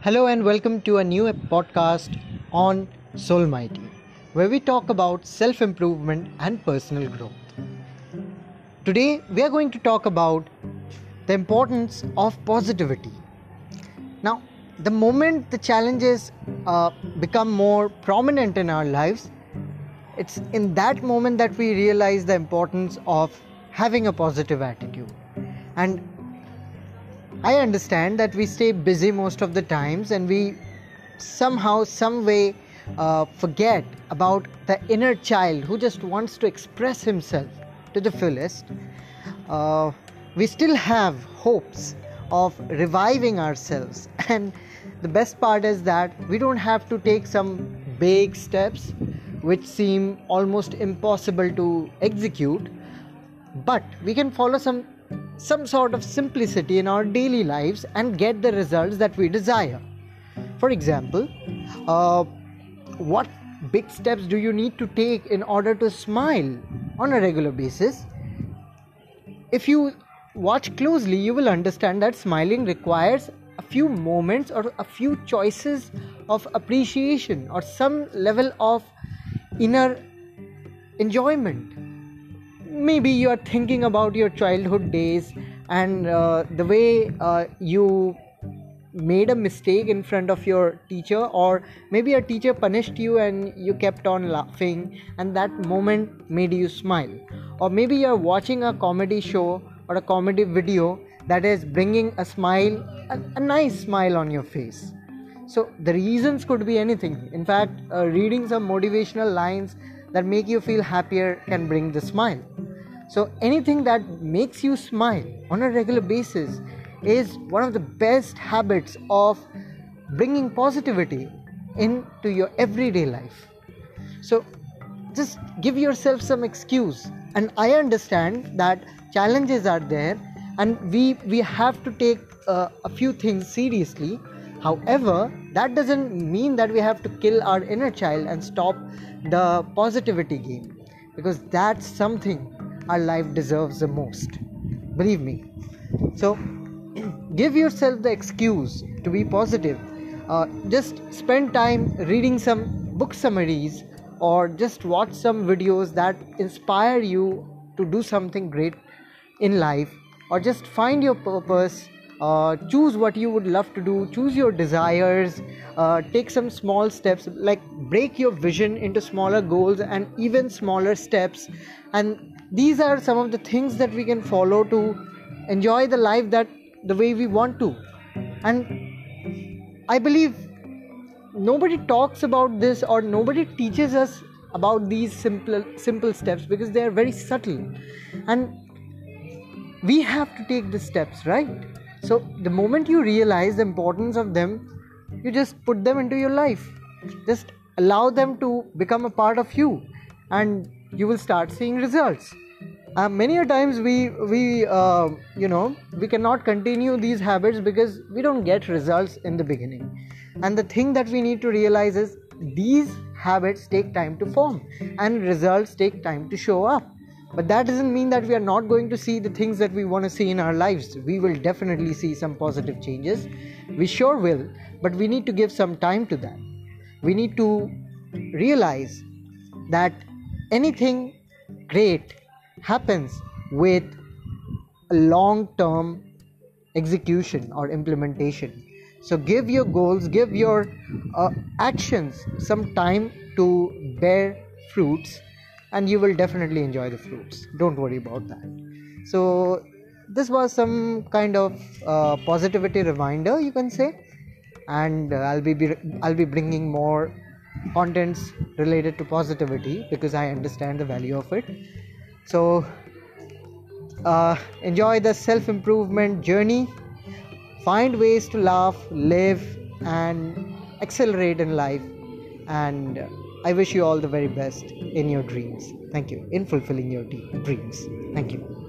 Hello and welcome to a new podcast on Soul Mighty, where we talk about self improvement and personal growth. Today, we are going to talk about the importance of positivity. Now, the moment the challenges uh, become more prominent in our lives, it's in that moment that we realize the importance of having a positive attitude. And I understand that we stay busy most of the times and we somehow, some way, uh, forget about the inner child who just wants to express himself to the fullest. Uh, we still have hopes of reviving ourselves, and the best part is that we don't have to take some big steps which seem almost impossible to execute, but we can follow some some sort of simplicity in our daily lives and get the results that we desire. For example, uh, what big steps do you need to take in order to smile on a regular basis? If you watch closely, you will understand that smiling requires a few moments or a few choices of appreciation or some level of inner enjoyment maybe you are thinking about your childhood days and uh, the way uh, you made a mistake in front of your teacher or maybe a teacher punished you and you kept on laughing and that moment made you smile. Or maybe you're watching a comedy show or a comedy video that is bringing a smile a, a nice smile on your face. So the reasons could be anything. In fact uh, reading some motivational lines that make you feel happier can bring the smile so, anything that makes you smile on a regular basis is one of the best habits of bringing positivity into your everyday life. So, just give yourself some excuse. And I understand that challenges are there and we, we have to take uh, a few things seriously. However, that doesn't mean that we have to kill our inner child and stop the positivity game because that's something our life deserves the most. Believe me. So, give yourself the excuse to be positive. Uh, just spend time reading some book summaries or just watch some videos that inspire you to do something great in life or just find your purpose uh, choose what you would love to do choose your desires uh, take some small steps like break your vision into smaller goals and even smaller steps and these are some of the things that we can follow to enjoy the life that the way we want to. And i believe nobody talks about this or nobody teaches us about these simple simple steps because they are very subtle. And we have to take the steps right? So the moment you realize the importance of them you just put them into your life. Just allow them to become a part of you. And you will start seeing results. Uh, many a times we we uh, you know we cannot continue these habits because we don't get results in the beginning. And the thing that we need to realize is these habits take time to form and results take time to show up. But that doesn't mean that we are not going to see the things that we want to see in our lives. We will definitely see some positive changes. We sure will but we need to give some time to that. We need to realize that anything great happens with a long term execution or implementation. So give your goals give your uh, actions some time to bear fruits and you will definitely enjoy the fruits. Don't worry about that. So this was some kind of uh, positivity reminder you can say. And uh, i'll be i'll be bringing more contents related to positivity because I understand the value of it. So, uh, enjoy the self improvement journey, find ways to laugh, live, and accelerate in life. And I wish you all the very best in your dreams. Thank you. In fulfilling your dreams. Thank you.